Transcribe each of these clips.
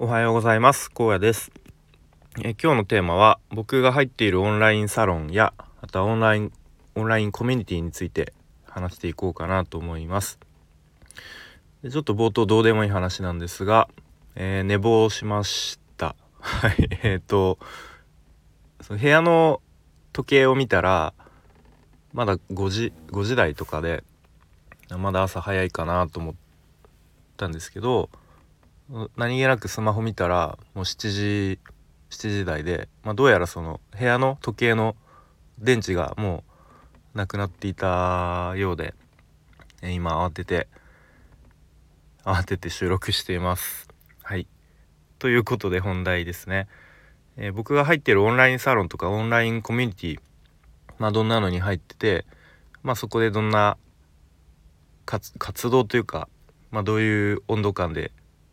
おはようございます。荒野です。え今日のテーマは僕が入っているオンラインサロンやまたオンラインオンラインコミュニティについて話していこうかなと思います。でちょっと冒頭どうでもいい話なんですが、えー、寝坊しました。はい。えっ、とその部屋の時計を見たらまだ5時5時台とかでまだ朝早いかなと思ったんですけど何気なくスマホ見たらもう7時7時台で、まあ、どうやらその部屋の時計の電池がもうなくなっていたようで今慌てて慌てて収録しています。はいということで本題ですね、えー、僕が入ってるオンラインサロンとかオンラインコミュニティまあどんなのに入っててまあそこでどんな活動というか、まあ、どういう温度感で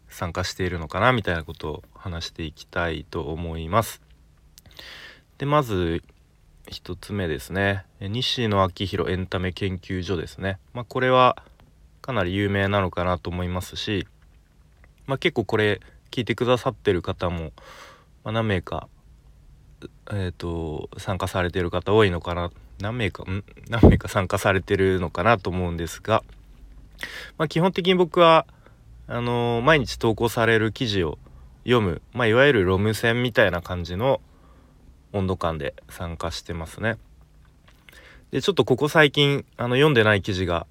参加しているのかなみたいなことを話していきたいと思います。でまず1つ目ですね。西野昭弘エンタメ研究所ですね、まあ、これはかなり有名なのかなと思いますし、まあ、結構これ聞いてくださってる方も、まあ、何名か、えーと、参加されてる方多いのかな。何名かん？何名か参加されてるのかなと思うんですが、まあ、基本的に僕はあのー、毎日投稿される記事を読む、まあ、いわゆるロム線みたいな感じの温度感で参加してますね。でちょっとここ最近あの読んでない記事が、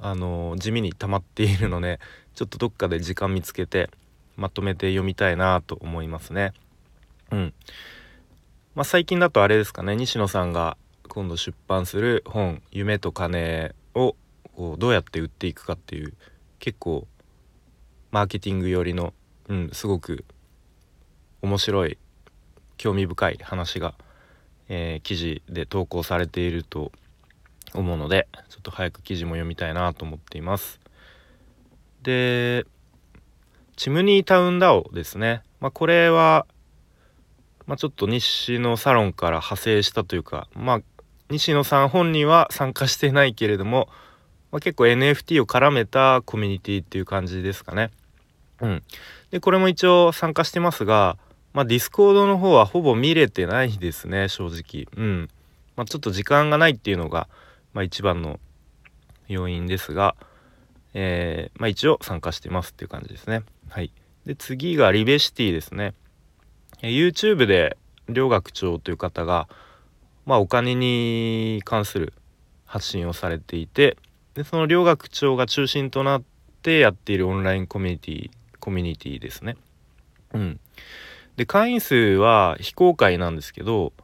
あのー、地味に溜まっているのでちょっとどっかで時間見つけてまとめて読みたいなと思いますね。うん。まあ、最近だとあれですかね西野さんが今度出版する本「夢と金」をこうどうやって売っていくかっていう結構マーケティング寄りの、うん、すごく面白い興味深い話が、えー、記事で投稿されていると思うのでちょっと早く記事も読みたいなと思っています。で CHIMNEY TOWN DAO ですね、まあ、これは、まあ、ちょっと西野サロンから派生したというかまあ西野さん本人は参加してないけれども、まあ、結構 NFT を絡めたコミュニティっていう感じですかね。うん。で、これも一応参加してますが、まあ、 Discord の方はほぼ見れてないですね、正直。うん。まあ、ちょっと時間がないっていうのが、まあ、一番の要因ですが、えー、まあ、一応参加してますっていう感じですね。はい。で、次がリベシティですね。YouTube で両学長という方が、まあ、お金に関する発信をされていて、でその両学長が中心となってやっているオンラインコミュニティコミュニティですね。うん、で会員数は非公開なんですけど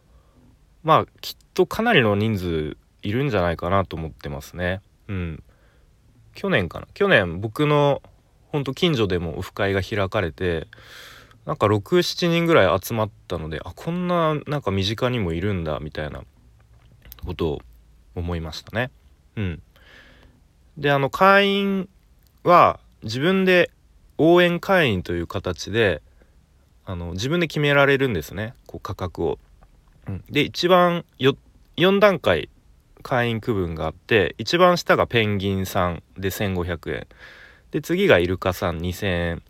まあきっとかなりの人数いるんじゃないかなと思ってますね。うん、去年かな去年僕のほんと近所でもオフ会が開かれてなんか67人ぐらい集まったのであこんななんか身近にもいるんだみたいなことを思いましたね。うん、であの会員は自分で応援会員という形であの自分で決められるんですね。こう価格を。で一番よ4段階会員区分があって一番下がペンギンさんで1500円。で次がイルカさん2000円。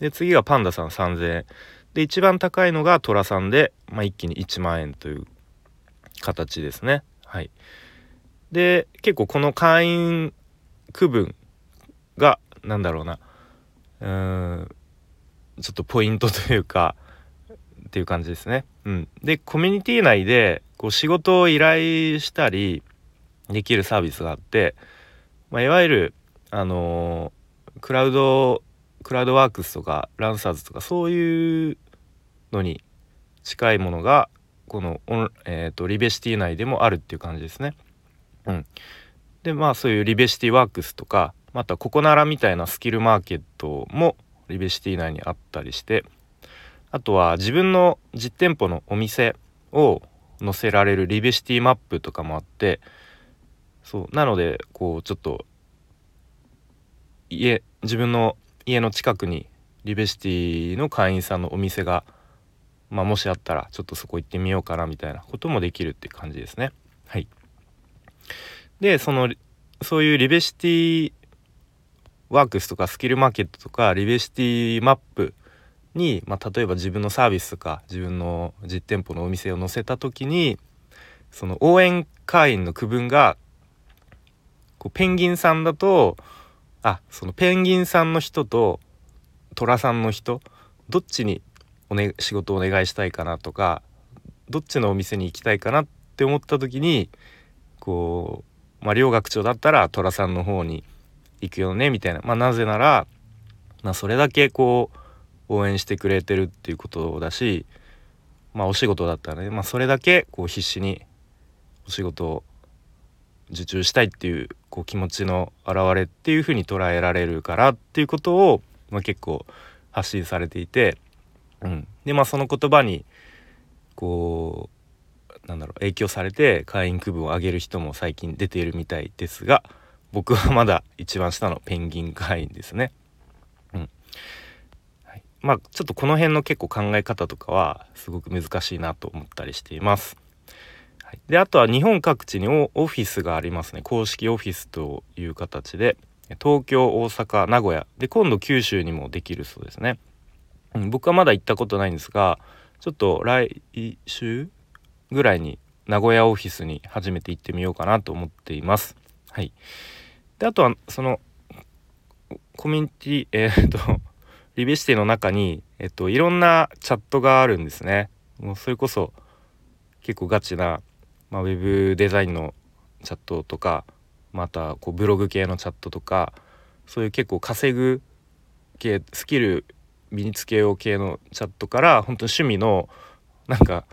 で次がパンダさん3000円。で一番高いのがトラさんで、まあ、一気に1万円という形ですね。はい、で結構この会員区分が何だろうなうーんちょっとポイントというかっていう感じですね。うん、でコミュニティ内でこう仕事を依頼したりできるサービスがあって、まあ、いわゆるあのー、クラウドクラウドワークスとかランサーズとかそういうのに近いものがこのえーとリベシティ内でもあるっていう感じですね。うん、でまあそういうリベシティワークスとかまたココナラみたいなスキルマーケットもリベシティ内にあったりしてあとは自分の実店舗のお店を載せられるリベシティマップとかもあってそうなのでこうちょっと家自分の家の近くにリベシティの会員さんのお店が、まあ、もしあったらちょっとそこ行ってみようかなみたいなこともできるっていう感じですね。はい、でそのそういうリベシティワークスとかスキルマーケットとかリベシティマップに、まあ、例えば自分のサービスとか自分の実店舗のお店を載せた時にその応援会員の区分がこうペンギンさんだとあそのペンギンさんの人と寅さんの人どっちにお、ね、仕事をお願いしたいかなとかどっちのお店に行きたいかなって思った時にこう、まあ、両学長だったら寅さんの方に行くよねみたいな、まあ、なぜなら、まあ、それだけこう応援してくれてるっていうことだし、まあ、お仕事だったらね、まあ、それだけこう必死にお仕事を受注したいっていうこう気持ちの表れっていうふうに捉えられるからっていうことを、まあ、結構発信されていて、うん、でまあその言葉にこうなんだろう影響されて会員区分を上げる人も最近出ているみたいですが僕はまだ一番下のペンギン会員ですね。うん。はい、まあちょっとこの辺の結構考え方とかはすごく難しいなと思ったりしています。であとは日本各地にオフィスがありますね。公式オフィスという形で。東京大阪名古屋。で今度九州にもできるそうですね、うん、僕はまだ行ったことないんですがちょっと来週ぐらいに名古屋オフィスに初めて行ってみようかなと思っています。はい。であとはそのコミュニティえー、っと リベシティの中に、えっと、いろんなチャットがあるんですね。もうそれこそ結構ガチなまあ、ウェブデザインのチャットとかまたこうブログ系のチャットとかそういう結構稼ぐ系スキル身につけよう系のチャットから本当趣味のなんか、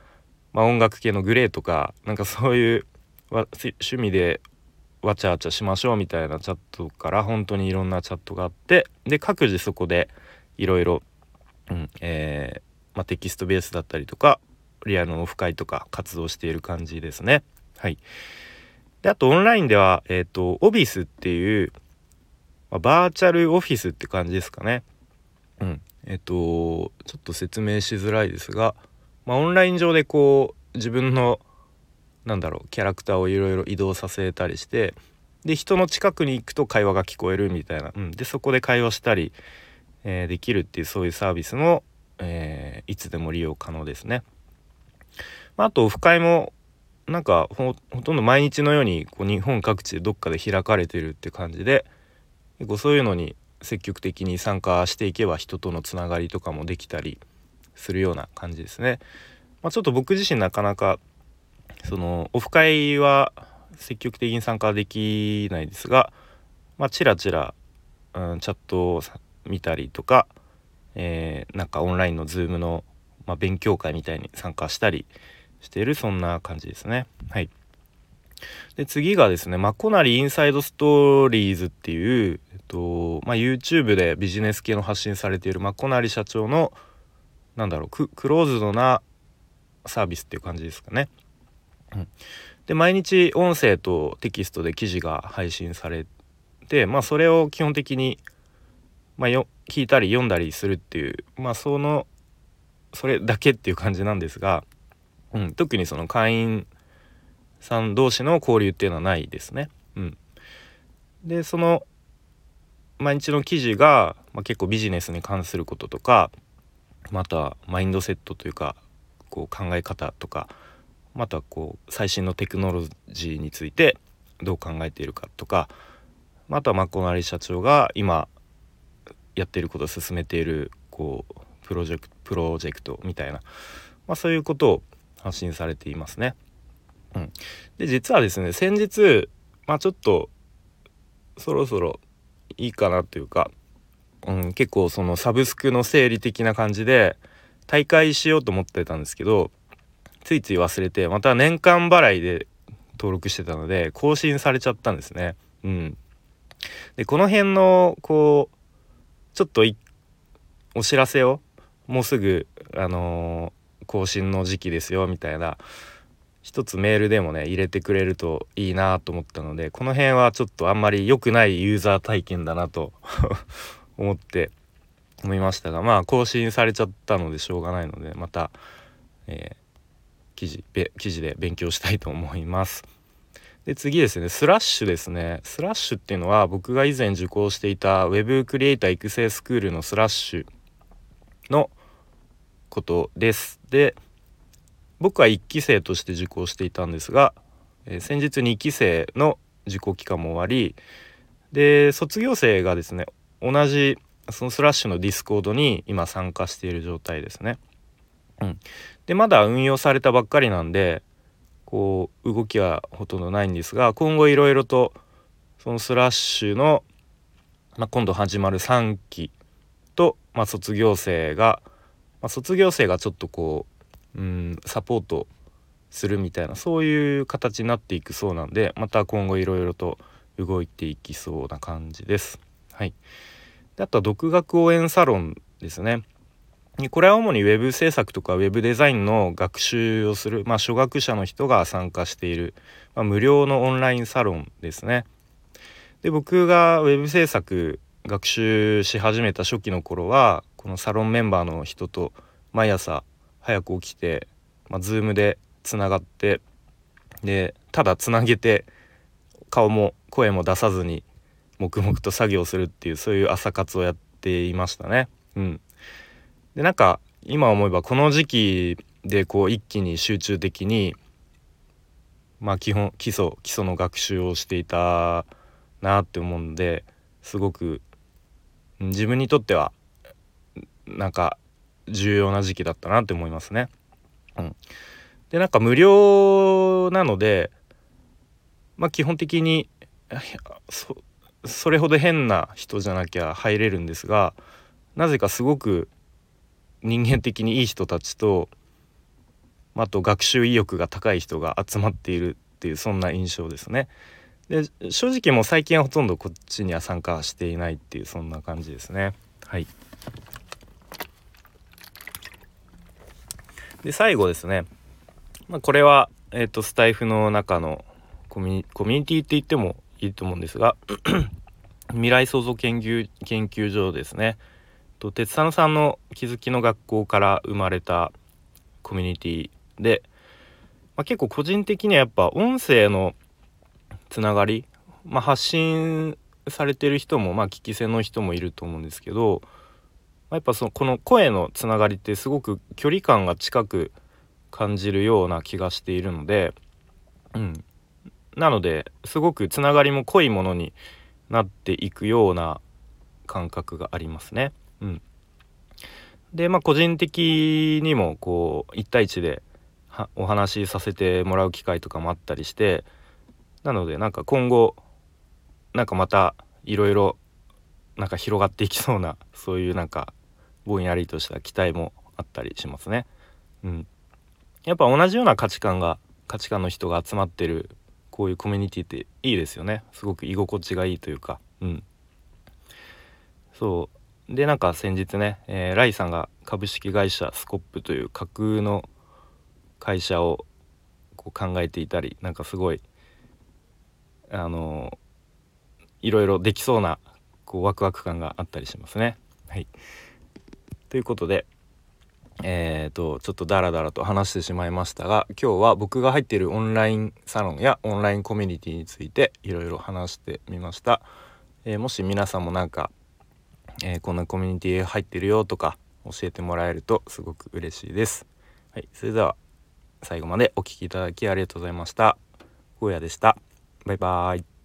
まあ、音楽系のグレーとかなんかそういう趣味でわちゃわちゃしましょうみたいなチャットから本当にいろんなチャットがあってで各自そこでいろいろテキストベースだったりとかリアルのオフ会とか活動している感じですね。はい。で、あとオンラインでは、え、ー、と、オフィスっていう、まあ、バーチャルオフィスって感じですかね。うん。えっ、ー、と、ちょっと説明しづらいですが、まあ、オンライン上でこう、自分の、なんだろう、キャラクターをいろいろ移動させたりして、で、人の近くに行くと会話が聞こえるみたいな。うん。で、そこで会話したり、えー、できるっていうそういうサービスの、えー、いつでも利用可能ですね。まあ、あとオフ会もなんかほとんど毎日のようにこう日本各地でどっかで開かれてるって感じで結構そういうのに積極的に参加していけば人とのつながりとかもできたりするような感じですね。まあ、ちょっと僕自身なかなかそのオフ会は積極的に参加できないですが、まあ、ちらちら、うん、チャットを見たりとか、えー、なんかオンラインの Zoom の、まあ、勉強会みたいに参加したりしているそんな感じですね。はい。で次がですねマコナリインサイドストーリーズっていう、えっとまあ、YouTube でビジネス系の発信されているマコナリ社長のなんだろうクローズドなサービスっていう感じですかね。うん、で毎日音声とテキストで記事が配信されてまあそれを基本的に、まあ、よ聞いたり読んだりするっていうまあそのそれだけっていう感じなんですがうん、特にその会員さん同士の交流っていうのはないですね。うん、でその毎日の記事が、まあ、結構ビジネスに関することとかまたマインドセットというかこう考え方とかまたこう最新のテクノロジーについてどう考えているかとかまたマコナリ社長が今やっていることを進めているこうプロジェクトプロジェクトみたいな、まあ、そういうことを発信されていますね。うん、で実はですね先日まあちょっとそろそろいいかなというか、うん、結構そのサブスクの整理的な感じで大会しようと思ってたんですけどついつい忘れてまた年間払いで登録してたので更新されちゃったんですね。うん、でこの辺のこうちょっとお知らせをもうすぐあの更新の時期ですよみたいな一つメールでもね入れてくれるといいなと思ったのでこの辺はちょっとあんまり良くないユーザー体験だなと思って思いましたがまあ更新されちゃったのでしょうがないのでまた、えー、記事記事で勉強したいと思います。で次ですねスラッシュですねスラッシュっていうのは僕が以前受講していた Web クリエイター育成スクールのスラッシュのことです。で僕は1期生として受講していたんですが、えー、先日2期生の受講期間も終わりで卒業生がですね同じそのスラッシュの Discord に今参加している状態ですね。うん、でまだ運用されたばっかりなんでこう動きはほとんどないんですが今後いろいろとそのスラッシュの、まあ、今度始まる3期と、まあ、卒業生が、まあ、卒業生がちょっとこう、うん、サポートするみたいなそういう形になっていくそうなんでまた今後いろいろと動いていきそうな感じです。はい、であとは独学応援サロンですね。これは主に web 制作とか web デザインの学習をする、まあ、初学者の人が参加している、まあ、無料のオンラインサロンですね。で僕が web 制作学習し始めた初期の頃はこのサロンメンバーの人と毎朝早く起きて、まあ、Zoom でつながってでただつなげて顔も声も出さずに黙々と作業するっていうそういう朝活をやっていましたね。うん、でなんか今思えばこの時期でこう一気に集中的にまあ基本基礎基礎の学習をしていたなって思うんですごく自分にとってはなんか重要な時期だったなって思いますね。うん、でなんか無料なのでまあ基本的にそそれほど変な人じゃなきゃ入れるんですがなぜかすごく人間的にいい人たちとあと学習意欲が高い人が集まっているっていうそんな印象ですね。で正直もう最近はほとんどこっちには参加していないっていうそんな感じですね。はい。で最後ですね、まあ、これは、えーと、スタイフの中のコミコミュニティって言ってもいいと思うんですが 未来創造研究研究所ですね。と鉄佐野さんの気づきの学校から生まれたコミュニティで、まあ、結構個人的にはやっぱ音声のつながり、まあ、発信されてる人も、まあ、聞き手の人もいると思うんですけど、まあ、やっぱそのこの声のつながりってすごく距離感が近く感じるような気がしているので、うん、なのですごくつながりも濃いものになっていくような感覚がありますね。うん、でまあ個人的にもこう1対1でお話しさせてもらう機会とかもあったりしてなのでなんか今後なんかまたいろいろなんか広がっていきそうなそういうなんかぼんやりとした期待もあったりしますね。うん、やっぱ同じような価値観が価値観の人が集まってるこういうコミュニティっていいですよね。すごく居心地がいいというか。うん。そう。でなんか先日ね、えー、ライさんが株式会社スコップという架空の会社をこう考えていたりなんかすごいあのいろいろできそうなこうワクワク感があったりしますね。はい、ということでえーと、ちょっとダラダラと話してしまいましたが今日は僕が入っているオンラインサロンやオンラインコミュニティについていろいろ話してみました、えー、もし皆さんもなんか、えー、こんなコミュニティ入ってるよとか教えてもらえるとすごく嬉しいです、はい、それでは最後までお聴きいただきありがとうございました。ゴーヤでした。バイバーイ。